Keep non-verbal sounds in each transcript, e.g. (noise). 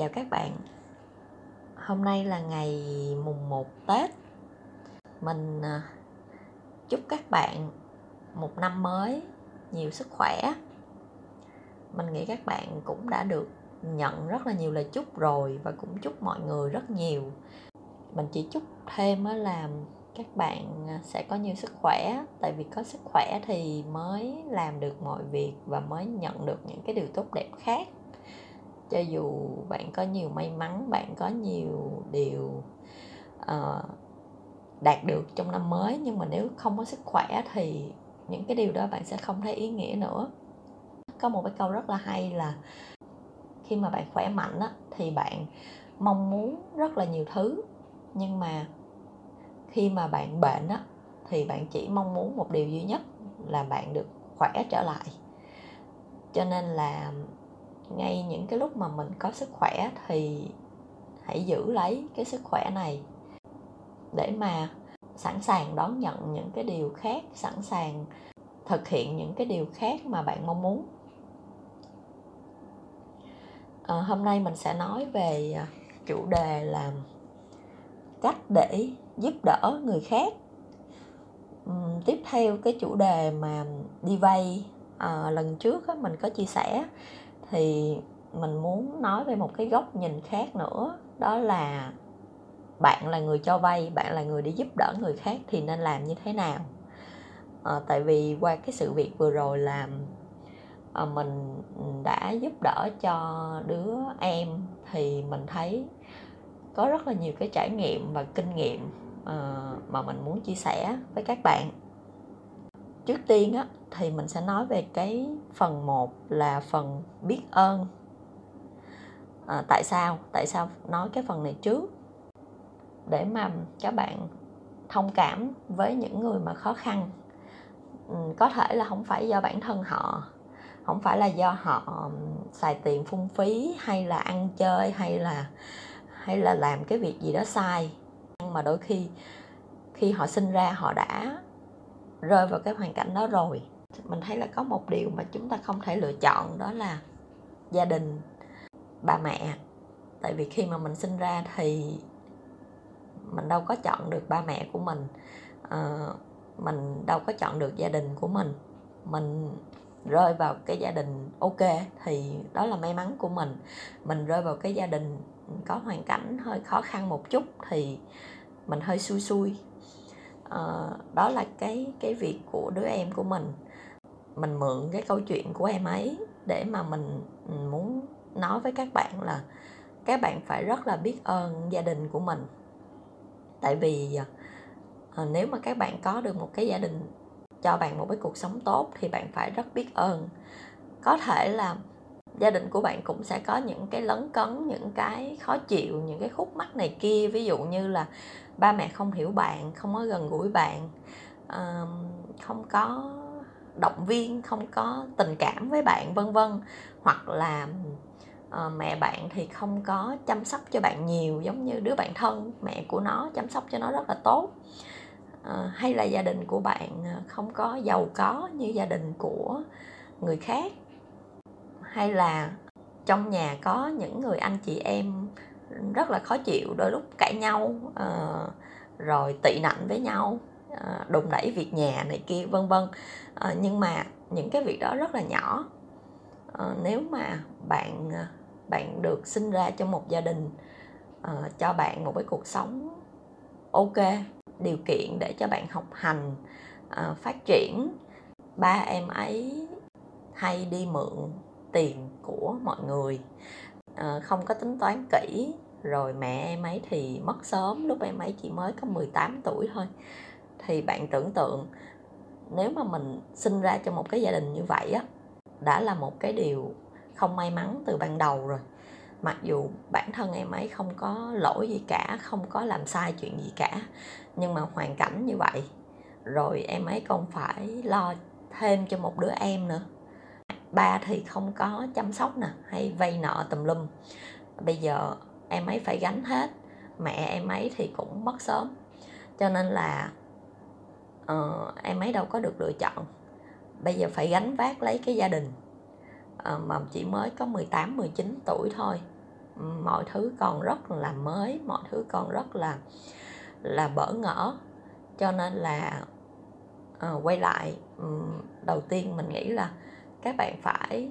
Chào các bạn. Hôm nay là ngày mùng 1 Tết. Mình à, chúc các bạn một năm mới, nhiều sức khỏe. Mình nghĩ các bạn cũng đã được nhận rất là nhiều lời chúc rồi Và cũng chúc mọi người rất nhiều. Mình chỉ chúc thêm là các bạn à, sẽ có nhiều sức khỏe. Tại vì có sức khỏe thì mới làm được mọi việc Và mới nhận được những cái điều tốt đẹp khác cho dù bạn có nhiều may mắn bạn có nhiều điều uh, đạt được trong năm mới nhưng mà nếu không có sức khỏe thì những cái điều đó bạn sẽ không thấy ý nghĩa nữa. Có một cái câu rất là hay là khi mà bạn khỏe mạnh á, thì bạn mong muốn rất là nhiều thứ nhưng mà khi mà bạn bệnh á, thì bạn chỉ mong muốn một điều duy nhất là bạn được khỏe trở lại. Cho nên là ngay những cái lúc mà mình có sức khỏe thì hãy giữ lấy cái sức khỏe này để mà sẵn sàng đón nhận những cái điều khác sẵn sàng thực hiện những cái điều khác mà bạn mong muốn. À, hôm nay mình sẽ nói về à, chủ đề là cách để giúp đỡ người khác. Uhm, tiếp theo cái chủ đề mà đi vay à, lần trước á, mình có chia sẻ thì mình muốn nói về một cái góc nhìn khác nữa đó là bạn là người cho vay bạn là người đi giúp đỡ người khác thì nên làm như thế nào? À, tại vì qua cái sự việc vừa rồi làm à, ờ, mình đã giúp đỡ cho đứa em thì mình thấy có rất là nhiều cái trải nghiệm và kinh nghiệm à, mà mình muốn chia sẻ với các bạn trước tiên á thì mình sẽ nói về cái phần 1 là phần biết ơn. À, tại sao? Tại sao nói cái phần này trước? Để mà các bạn thông cảm với những người mà khó khăn. Ừ, có thể là không phải do bản thân họ không phải là do họ xài tiền phung phí hay là ăn chơi hay là hay là làm cái việc gì đó sai. Nhưng mà đôi khi khi họ sinh ra họ đã rơi vào cái hoàn cảnh đó rồi. Mình thấy là có một điều mà chúng ta không thể lựa chọn đó là gia đình bà mẹ. Tại vì khi mà mình sinh ra thì mình đâu có chọn được ba mẹ của mình. À, mình đâu có chọn được gia đình của mình. Mình rơi vào cái gia đình ok thì đó là may mắn của mình. Mình rơi vào cái gia đình có hoàn cảnh hơi khó khăn một chút thì mình hơi xui xui à, đó là cái cái việc của đứa em của mình. Mình mượn cái câu chuyện của em ấy để mà mình muốn nói với các bạn là các bạn phải rất là biết ơn gia đình của mình. Tại vì à, nếu mà các bạn có được một cái gia đình cho bạn một cái cuộc sống tốt thì bạn phải rất biết ơn. Có thể là gia đình của bạn cũng sẽ có những cái lấn cấn những cái khó chịu những cái khúc mắc này kia. Ví dụ như là ba mẹ không hiểu bạn không có gần gũi bạn không có động viên không có tình cảm với bạn vân vân. Hoặc là uh, mẹ bạn thì không có chăm sóc cho bạn nhiều giống như đứa bạn thân. Mẹ của nó chăm sóc cho nó rất là tốt. Uh, hay là gia đình của bạn ờ, không có giàu có như gia đình của người khác hay là trong nhà có những người anh chị em rất là khó chịu đôi lúc cãi nhau uh, rồi tị nạnh với nhau ờ, uh, đùng đẩy việc nhà này kia vân vân. Uh, nhưng mà những cái việc đó rất là nhỏ. Uh, nếu mà bạn bạn được sinh ra trong một gia đình uh, cho bạn một cái cuộc sống ok điều kiện để cho bạn học hành uh, phát triển ba em ấy hay đi mượn tiền của mọi người. À, không có tính toán kỹ. Rồi mẹ em ấy thì mất sớm lúc em ấy chỉ mới có 18 tuổi thôi. Thì bạn tưởng tượng nếu mà mình sinh ra trong một cái gia đình như vậy á đã là một cái điều không may mắn từ ban đầu rồi. Mặc dù bản thân em ấy không có lỗi gì cả không có làm sai chuyện gì cả nhưng mà hoàn cảnh như vậy rồi em ấy còn phải lo thêm cho một đứa em nữa ba thì không có chăm sóc nè hay vay nợ tùm lum. Bây giờ em ấy phải gánh hết mẹ em ấy thì cũng mất sớm. Cho nên là uh, em ấy đâu có được lựa chọn. Bây giờ phải gánh vác lấy cái gia đình. Uh, mà chỉ mới có 18 19 tuổi thôi. Mọi thứ còn rất là mới mọi thứ còn rất là là bỡ ngỡ. Cho nên là uh, quay lại um, đầu tiên mình nghĩ là các bạn phải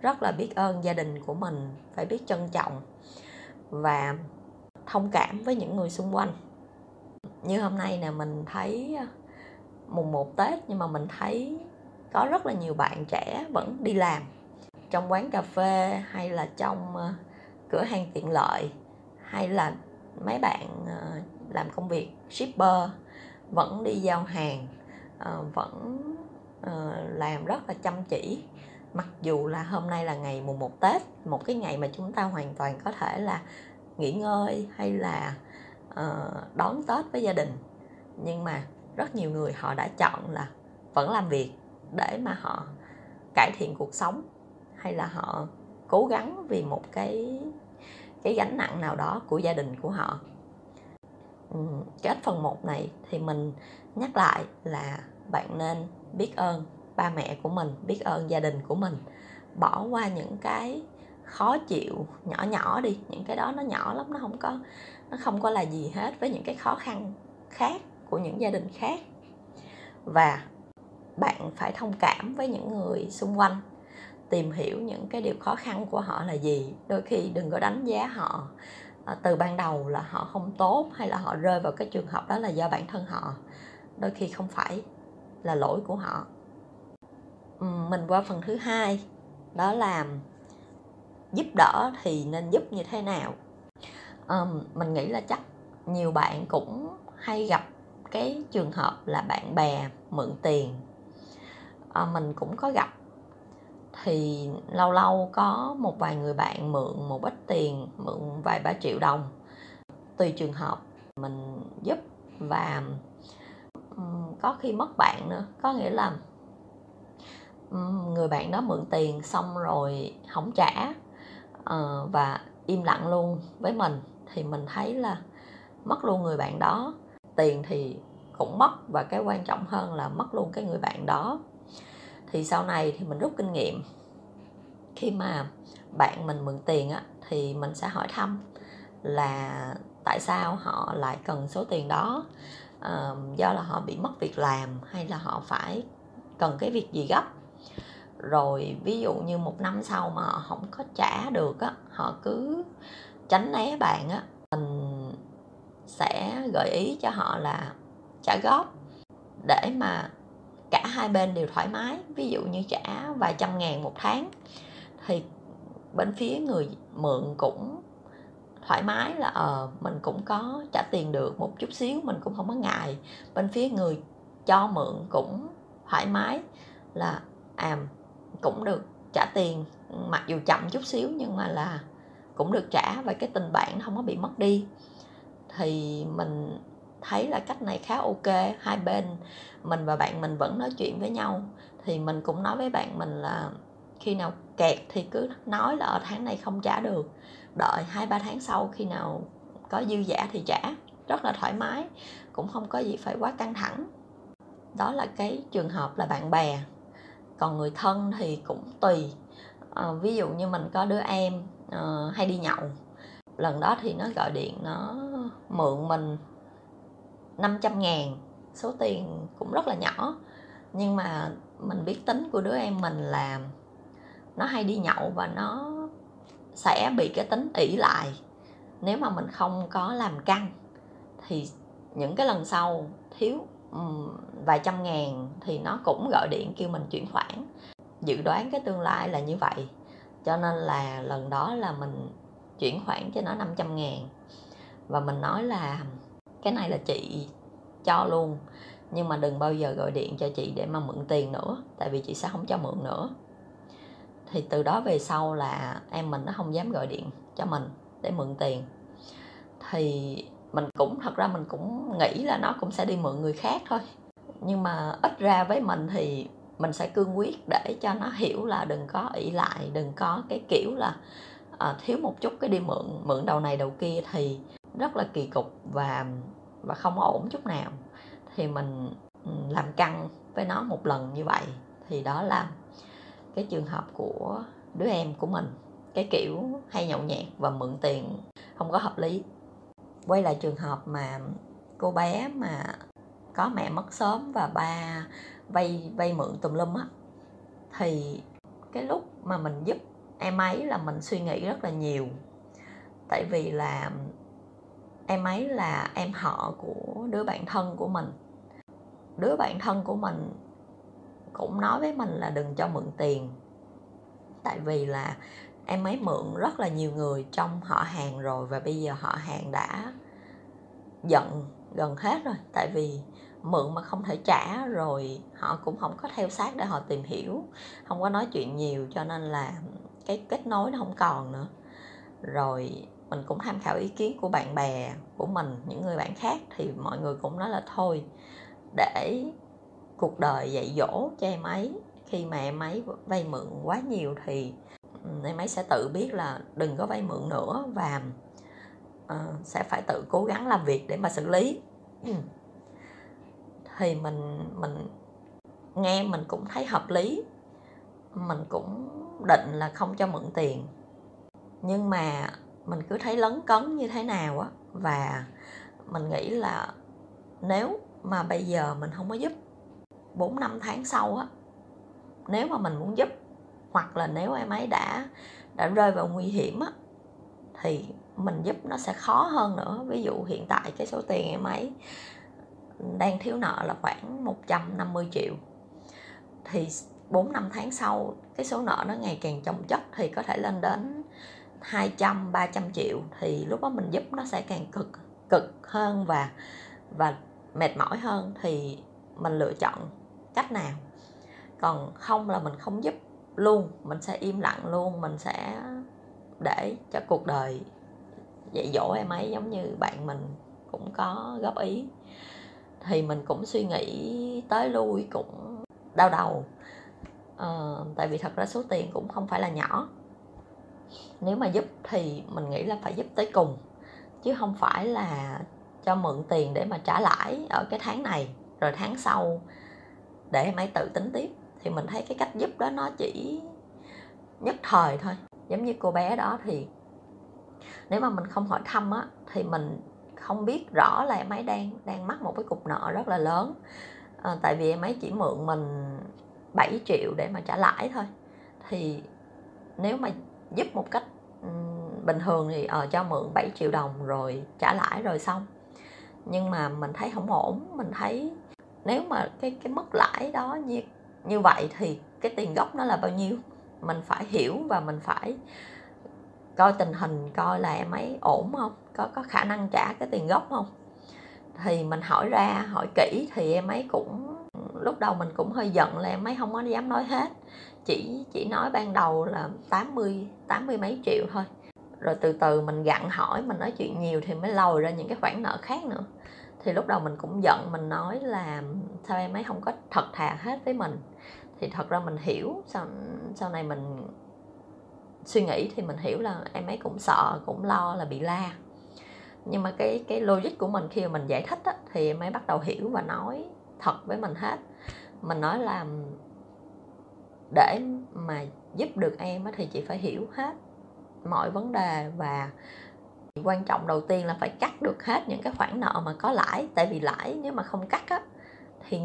rất là biết ơn gia đình của mình, phải biết trân trọng và thông cảm với những người xung quanh. Như hôm nay nè, mình thấy à, mùng 1 Tết nhưng mà mình thấy có rất là nhiều bạn trẻ vẫn đi làm trong quán cà phê hay là trong à, cửa hàng tiện lợi hay là mấy bạn à, làm công việc shipper vẫn đi giao hàng vẫn Ờ, làm rất là chăm chỉ. Mặc dù là hôm nay là ngày mùng 1 Tết một cái ngày mà chúng ta hoàn toàn có thể là nghỉ ngơi hay là uh, đón Tết với gia đình. Nhưng mà rất nhiều người họ đã chọn là vẫn làm việc để mà họ cải thiện cuộc sống hay là họ cố gắng vì một cái cái gánh nặng nào đó của gia đình của họ. Kết phần 1 này thì mình nhắc lại là bạn nên biết ơn ba mẹ của mình, biết ơn gia đình của mình. Bỏ qua những cái khó chịu nhỏ nhỏ đi, những cái đó nó nhỏ lắm, nó không có, nó không có là gì hết với những cái khó khăn khác của những gia đình khác. Và bạn phải thông cảm với những người xung quanh, tìm hiểu những cái điều khó khăn của họ là gì. Đôi khi đừng có đánh giá họ ờ, từ ban đầu là họ không tốt hay là họ rơi vào cái trường hợp đó là do bản thân họ. Đôi khi không phải là lỗi của họ. Mình qua phần thứ hai đó là giúp đỡ thì nên giúp như thế nào? Um, mình nghĩ là chắc nhiều bạn cũng hay gặp cái trường hợp là bạn bè mượn tiền. À, mình cũng có gặp. Thì lâu lâu có một vài người bạn mượn một ít tiền mượn vài ba triệu đồng. Tùy trường hợp mình giúp và có khi mất bạn nữa. Có nghĩa là người bạn đó mượn tiền xong rồi không trả uh, và im lặng luôn với mình. Thì mình thấy là mất luôn người bạn đó. Tiền thì cũng mất và cái quan trọng hơn là mất luôn cái người bạn đó. Thì sau này thì mình rút kinh nghiệm. Khi mà bạn mình mượn tiền á thì mình sẽ hỏi thăm là tại sao họ lại cần số tiền đó uh, do là họ bị mất việc làm hay là họ phải cần cái việc gì gấp? Rồi ví dụ như một năm sau mà họ không có trả được á họ cứ tránh né bạn á mình sẽ gợi ý cho họ là trả góp để mà cả hai bên đều thoải mái. Ví dụ như trả vài trăm ngàn một tháng thì bên phía người mượn cũng thoải mái là ờ uh, mình cũng có trả tiền được một chút xíu mình cũng không có ngại. Bên phía người cho mượn cũng thoải mái là à cũng được trả tiền mặc dù chậm chút xíu nhưng mà là cũng được trả và cái tình bạn không có bị mất đi. Thì mình thấy là cách này khá ok hai bên mình và bạn mình vẫn nói chuyện với nhau. Thì mình cũng nói với bạn mình là khi nào kẹt thì cứ nói là ở tháng này không trả được đợi hai ba tháng sau khi nào có dư giả thì trả. Rất là thoải mái cũng không có gì phải quá căng thẳng. Đó là cái trường hợp là bạn bè. Còn người thân thì cũng tùy. À, ví dụ như mình có đứa em à, hay đi nhậu lần đó thì nó gọi điện nó mượn mình 500 ngàn số tiền cũng rất là nhỏ. Nhưng mà mình biết tính của đứa em mình là nó hay đi nhậu và nó sẽ bị cái tính ỷ lại. Nếu mà mình không có làm căng thì những cái lần sau thiếu um, vài trăm ngàn thì nó cũng gọi điện kêu mình chuyển khoản. Dự đoán cái tương lai là như vậy. Cho nên là lần đó là mình chuyển khoản cho nó 500 ngàn. Và mình nói là cái này là chị cho luôn nhưng mà đừng bao giờ gọi điện cho chị để mà mượn tiền nữa tại vì chị sẽ không cho mượn nữa thì từ đó về sau là em mình nó không dám gọi điện cho mình để mượn tiền. Thì mình cũng thật ra mình cũng nghĩ là nó cũng sẽ đi mượn người khác thôi. Nhưng mà ít ra với mình thì mình sẽ cương quyết để cho nó hiểu là đừng có ỷ lại đừng có cái kiểu là à, thiếu một chút cái đi mượn mượn đầu này đầu kia thì rất là kỳ cục và và không ổn chút nào. Thì mình ừ, làm căng với nó một lần như vậy thì đó là cái trường hợp của đứa em của mình. Cái kiểu hay nhậu nhẹt và mượn tiền không có hợp lý. Quay lại trường hợp mà cô bé mà có mẹ mất sớm và ba vay vay mượn tùm lum á, thì cái lúc mà mình giúp em ấy là mình suy nghĩ rất là nhiều. Tại vì là em ấy là em họ của đứa bạn thân của mình. Đứa bạn thân của mình cũng nói với mình là đừng cho mượn tiền. Tại vì là em ấy mượn rất là nhiều người trong họ hàng rồi và bây giờ họ hàng đã giận gần hết rồi. Tại vì mượn mà không thể trả rồi họ cũng không có theo sát để họ tìm hiểu. Không có nói chuyện nhiều cho nên là cái kết nối nó không còn nữa. Rồi mình cũng tham khảo ý kiến của bạn bè, của mình, những người bạn khác thì mọi người cũng nói là thôi, để cuộc đời dạy dỗ cho em ấy. Khi mà em ấy vay mượn quá nhiều thì em ấy sẽ tự biết là đừng có vay mượn nữa và uh, sẽ phải tự cố gắng làm việc để mà xử lý. (clears throat) Thì mình mình nghe mình cũng thấy hợp lý. Mình cũng định là không cho mượn tiền. Nhưng mà mình cứ thấy lấn cấn như thế nào á và mình nghĩ là nếu mà bây giờ mình không có giúp 4 năm tháng sau á, nếu mà mình muốn giúp, hoặc là nếu em ấy đã đã rơi vào nguy hiểm á, thì mình giúp nó sẽ khó hơn nữa. Ví dụ hiện tại cái số tiền em ấy đang thiếu nợ là khoảng 150 triệu. Thì 4 năm tháng sau, cái số nợ nó ngày càng chồng chất thì có thể lên đến 200 300 triệu. Thì lúc đó mình giúp nó sẽ càng cực cực hơn và và mệt mỏi hơn. Thì mình lựa chọn cách nào. Còn không là mình không giúp luôn mình sẽ im lặng luôn mình sẽ để cho cuộc đời dạy dỗ em ấy giống như bạn mình cũng có góp ý. Thì mình cũng suy nghĩ tới lui cũng đau đầu. À, tại vì thật ra số tiền cũng không phải là nhỏ. Nếu mà giúp thì mình nghĩ là phải giúp tới cùng chứ không phải là cho mượn tiền để mà trả lãi ở cái tháng này rồi tháng sau để em ấy tự tính tiếp. Thì mình thấy cái cách giúp đó nó chỉ nhất thời thôi. Giống như cô bé đó thì nếu mà mình không hỏi thăm á thì mình không biết rõ là em ấy đang đang mắc một cái cục nợ rất là lớn. À, tại vì em ấy chỉ mượn mình 7 triệu để mà trả lãi thôi. Thì nếu mà giúp một cách um, bình thường thì ờ uh, cho mượn 7 triệu đồng rồi trả lãi rồi xong. Nhưng mà mình thấy không ổn mình thấy nếu mà cái cái mức lãi đó như như vậy thì cái tiền gốc nó là bao nhiêu? Mình phải hiểu và mình phải coi tình hình coi là em ấy ổn không? Có có khả năng trả cái tiền gốc không? Thì mình hỏi ra, hỏi kỹ thì em ấy cũng, lúc đầu mình cũng hơi giận là em ấy không có dám nói hết. Chỉ chỉ nói ban đầu là 80 80 mấy triệu thôi. Rồi từ từ mình gặn hỏi, mình nói chuyện nhiều thì mới lòi ra những cái khoản nợ khác nữa thì lúc đầu mình cũng giận mình nói là sao em ấy không có thật thà hết với mình? Thì thật ra mình hiểu sau sau này mình suy nghĩ thì mình hiểu là em ấy cũng sợ cũng lo là bị la. Nhưng mà cái cái logic của mình khi mà mình giải thích á, thì em ấy bắt đầu hiểu và nói thật với mình hết. Mình nói là để mà giúp được em á, thì chị phải hiểu hết mọi vấn đề và quan trọng đầu tiên là phải cắt được hết những cái khoản nợ mà có lãi. Tại vì lãi nếu mà không cắt á, thì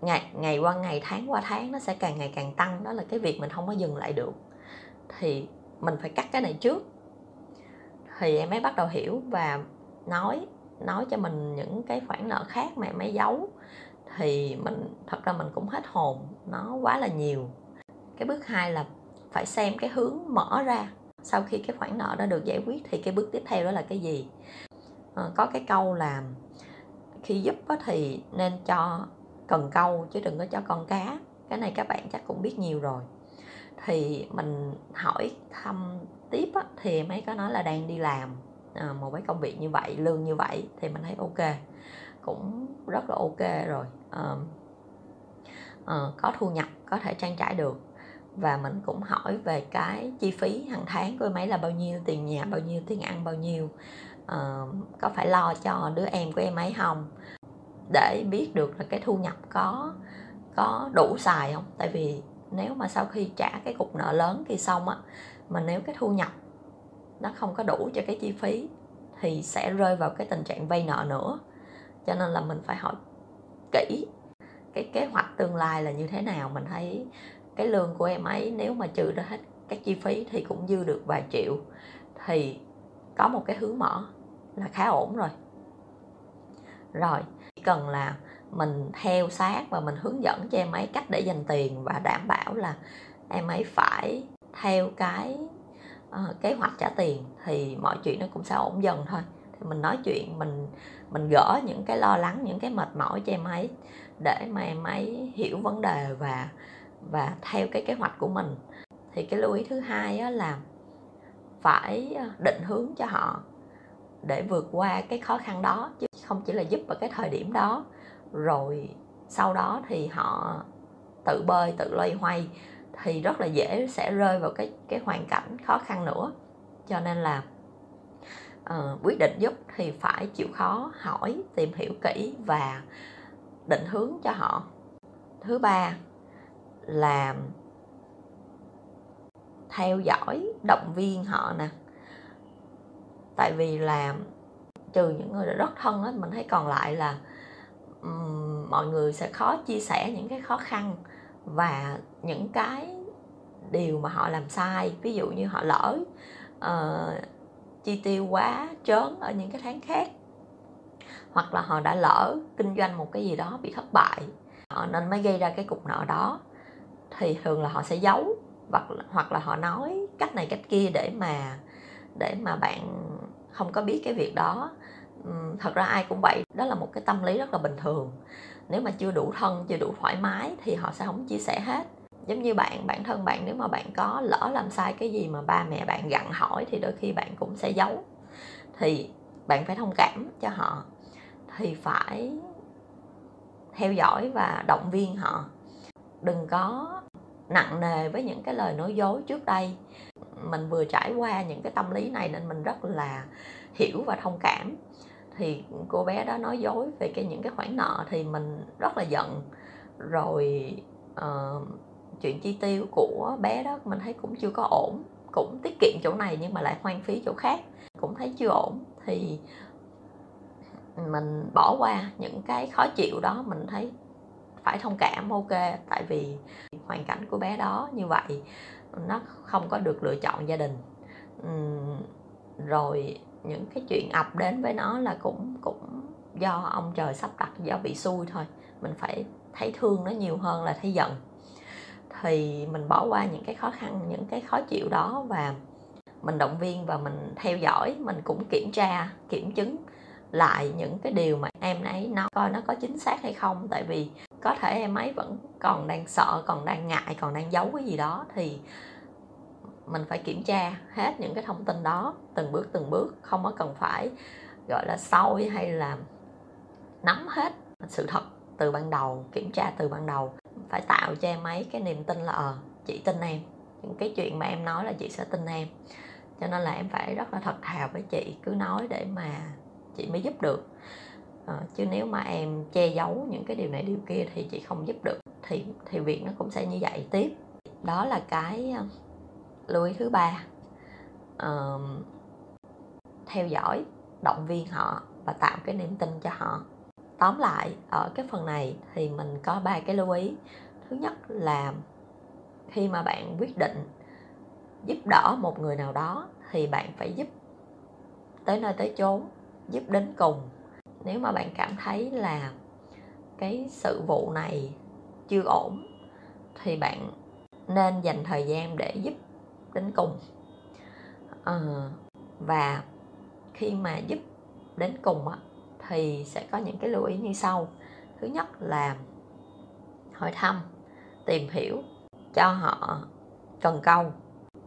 ngày ngày qua ngày, tháng qua tháng nó sẽ càng ngày càng tăng. Đó là cái việc mình không có dừng lại được. Thì mình phải cắt cái này trước. Thì em ấy bắt đầu hiểu và nói nói cho mình những cái khoản nợ khác mà em ấy giấu. Thì mình, thật ra mình cũng hết hồn, nó quá là nhiều. Cái bước hai là phải xem cái hướng mở ra sau khi cái khoản nợ đó được giải quyết thì cái bước tiếp theo đó là cái gì? À, có cái câu là khi giúp thì nên cho cần câu chứ đừng có cho con cá. Cái này các bạn chắc cũng biết nhiều rồi. Thì mình hỏi thăm tiếp á, thì mấy có nói là đang đi làm à, một cái công việc như vậy lương như vậy thì mình thấy ok cũng rất là ok rồi. À, à, có thu nhập có thể trang trải được và mình cũng hỏi về cái chi phí hàng tháng của em ấy là bao nhiêu tiền nhà bao nhiêu tiền ăn bao nhiêu uh, có phải lo cho đứa em của em ấy không? Để biết được là cái thu nhập có có đủ xài không? Tại vì nếu mà sau khi trả cái cục nợ lớn kia xong á mà nếu cái thu nhập nó không có đủ cho cái chi phí thì sẽ rơi vào cái tình trạng vay nợ nữa. Cho nên là mình phải hỏi kỹ cái kế hoạch tương lai là như thế nào mình thấy cái lương của em ấy nếu mà trừ ra hết các chi phí thì cũng dư được vài triệu thì có một cái hướng mở là khá ổn rồi. Rồi chỉ cần là mình theo sát và mình hướng dẫn cho em ấy cách để dành tiền và đảm bảo là em ấy phải theo cái uh, kế hoạch trả tiền thì mọi chuyện nó cũng sẽ ổn dần thôi. Thì mình nói chuyện mình mình gỡ những cái lo lắng những cái mệt mỏi cho em ấy để mà em ấy hiểu vấn đề và và theo cái kế hoạch của mình. Thì cái lưu ý thứ hai á là phải ờ, định hướng cho họ để vượt qua cái khó khăn đó chứ không chỉ là giúp vào cái thời điểm đó. Rồi sau đó thì họ tự bơi tự loay hoay thì rất là dễ sẽ rơi vào cái cái hoàn cảnh khó khăn nữa. Cho nên là uh, quyết định giúp thì phải chịu khó hỏi tìm hiểu kỹ và định hướng cho họ. Thứ ba là theo dõi động viên họ nè. Tại vì là trừ những người rất thân á mình thấy còn lại là um, mọi người sẽ khó chia sẻ những cái khó khăn và những cái điều mà họ làm sai. Ví dụ như họ lỡ uh, chi tiêu quá trớn ở những cái tháng khác hoặc là họ đã lỡ kinh doanh một cái gì đó bị thất bại họ nên mới gây ra cái cục nợ đó thì thường là họ sẽ giấu hoặc hoặc là họ nói cách này cách kia để mà để mà bạn không có biết cái việc đó. Thật ra ai cũng vậy, đó là một cái tâm lý rất là bình thường. Nếu mà chưa đủ thân, chưa đủ thoải mái thì họ sẽ không chia sẻ hết. Giống như bạn, bản thân bạn, nếu mà bạn có lỡ làm sai cái gì mà ba mẹ bạn gặn hỏi thì đôi khi bạn cũng sẽ giấu. Thì bạn phải thông cảm cho họ, thì phải theo dõi và động viên họ đừng có nặng nề với những cái lời nói dối trước đây. Mình vừa trải qua những cái tâm lý này nên mình rất là hiểu và thông cảm. Thì cô bé đó nói dối về cái những cái khoản nợ thì mình rất là giận. Rồi uh, chuyện chi tiêu của bé đó mình thấy cũng chưa có ổn cũng tiết kiệm chỗ này nhưng mà lại hoang phí chỗ khác cũng thấy chưa ổn. Thì mình bỏ qua những cái khó chịu đó mình thấy phải thông cảm, ok, tại vì hoàn cảnh của bé đó như vậy, nó không có được lựa chọn gia đình. Rồi những cái chuyện ập đến với nó là cũng cũng do ông trời sắp đặt, do bị xui thôi. Mình phải thấy thương nó nhiều hơn là thấy giận. Thì mình bỏ qua những cái khó khăn, những cái khó chịu đó và mình động viên và mình theo dõi, mình cũng kiểm tra, kiểm chứng lại những cái điều mà em ấy nói coi nó có chính xác hay không. Tại vì có thể em ấy vẫn còn đang sợ, còn đang ngại, còn đang giấu cái gì đó thì mình phải kiểm tra hết những cái thông tin đó từng bước từng bước. Không có cần phải, gọi là, soi hay là nắm hết sự thật từ ban đầu, kiểm tra từ ban đầu. Phải tạo cho em ấy cái niềm tin là ờ chị tin em. Những cái chuyện mà em nói là chị sẽ tin em. Cho nên là em phải rất là thật thà với chị, cứ nói để mà chị mới giúp được à, chứ nếu mà em che giấu những cái điều này điều kia thì chị không giúp được thì thì việc nó cũng sẽ như vậy. Tiếp đó là cái ờ, lưu ý thứ ba à, theo dõi động viên họ và tạo cái niềm tin cho họ. Tóm lại ở cái phần này thì mình có ba cái lưu ý. Thứ nhất là khi mà bạn quyết định giúp đỡ một người nào đó thì bạn phải giúp tới nơi tới chốn giúp đến cùng nếu mà bạn cảm thấy là cái sự vụ này chưa ổn thì bạn nên dành thời gian để giúp đến cùng. À, và khi mà giúp đến cùng á, thì sẽ có những cái lưu ý như sau. Thứ nhất là hỏi thăm tìm hiểu cho họ cần câu.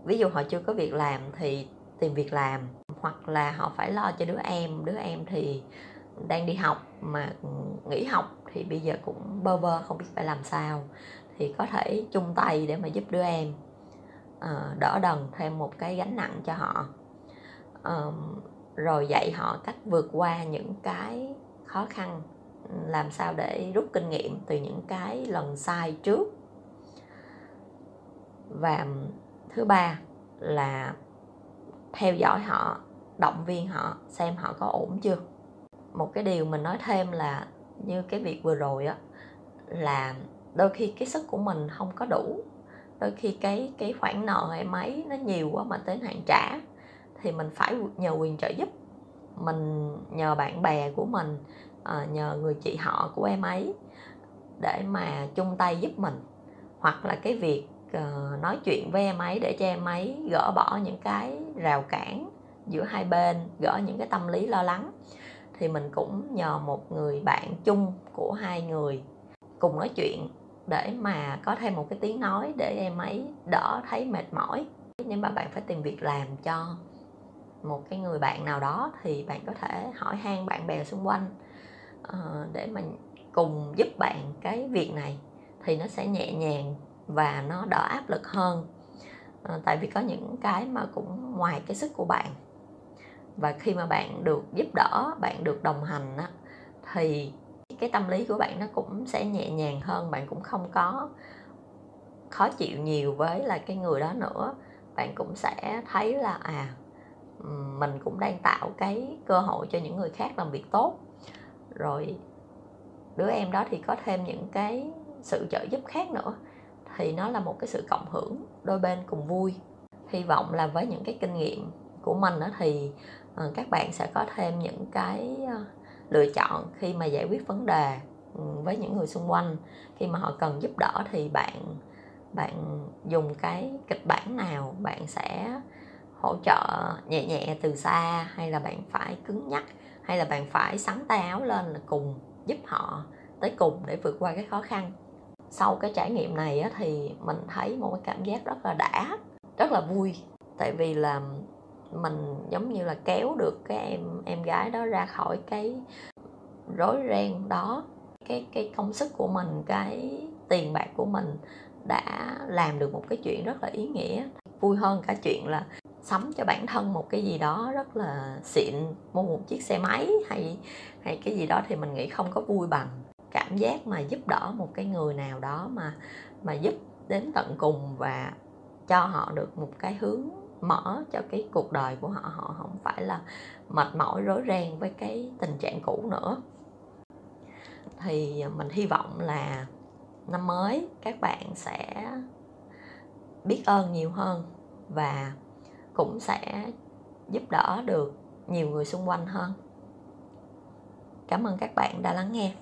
Ví dụ họ chưa có việc làm thì tìm việc làm hoặc là họ phải lo cho đứa em đứa em thì đang đi học mà nghỉ học thì bây giờ cũng bơ vơ không biết phải làm sao. Thì có thể chung tay để mà giúp đứa em uh, đỡ đần thêm một cái gánh nặng cho họ. Uh, rồi dạy họ cách vượt qua những cái khó khăn làm sao để rút kinh nghiệm từ những cái lần sai trước. Và thứ ba là theo dõi họ động viên họ xem họ có ổn chưa một cái điều mình nói thêm là như cái việc vừa rồi á là đôi khi cái sức của mình không có đủ. Đôi khi cái cái khoản nợ hay máy nó nhiều quá mà tới hạn trả thì mình phải nhờ quyền trợ giúp. Mình nhờ bạn bè của mình à, nhờ người chị họ của em ấy để mà chung tay giúp mình. Hoặc là cái việc uh, nói chuyện với em ấy để cho em ấy gỡ bỏ những cái rào cản giữa hai bên gỡ những cái tâm lý lo lắng thì mình cũng nhờ một người bạn chung của hai người cùng nói chuyện để mà có thêm một cái tiếng nói để em ấy đỡ thấy mệt mỏi. Nếu mà bạn phải tìm việc làm cho một cái người bạn nào đó thì bạn có thể hỏi han bạn bè xung quanh uh, để mà cùng giúp bạn cái việc này thì nó sẽ nhẹ nhàng và nó đỡ áp lực hơn. Uh, tại vì có những cái mà cũng ngoài cái sức của bạn và khi mà bạn được giúp đỡ bạn được đồng hành á, thì cái tâm lý của bạn nó cũng sẽ nhẹ nhàng hơn bạn cũng không có khó chịu nhiều với là cái người đó nữa. Bạn cũng sẽ thấy là à mình cũng đang tạo cái cơ hội cho những người khác làm việc tốt. Rồi đứa em đó thì có thêm những cái sự trợ giúp khác nữa thì nó là một cái sự cộng hưởng đôi bên cùng vui. Hy vọng là với những cái kinh nghiệm của mình đó thì Ừ, các bạn sẽ có thêm những cái ờ, lựa chọn khi mà giải quyết vấn đề ừ, với những người xung quanh. Khi mà họ cần giúp đỡ thì bạn bạn dùng cái kịch bản nào bạn sẽ hỗ trợ nhẹ nhẹ từ xa hay là bạn phải cứng nhắc hay là bạn phải sắn tay áo lên là cùng giúp họ tới cùng để vượt qua cái khó khăn. Sau cái trải nghiệm này á, thì mình thấy một cái cảm giác rất là đã rất là vui. Tại vì là mình giống như là kéo được cái em em gái đó ra khỏi cái rối ren đó. Cái cái công sức của mình, cái tiền bạc của mình đã làm được một cái chuyện rất là ý nghĩa. Vui hơn cả chuyện là sắm cho bản thân một cái gì đó rất là xịn, mua một chiếc xe máy hay hay cái gì đó thì mình nghĩ không có vui bằng. Cảm giác mà giúp đỡ một cái người nào đó mà mà giúp đến tận cùng và cho họ được một cái hướng mở cho cái cuộc đời của họ họ không phải là mệt mỏi, rối ren với cái tình trạng cũ nữa. Thì mình hy vọng là năm mới các bạn sẽ biết ơn nhiều hơn và cũng sẽ giúp đỡ được nhiều người xung quanh hơn. Cảm ơn các bạn đã lắng nghe.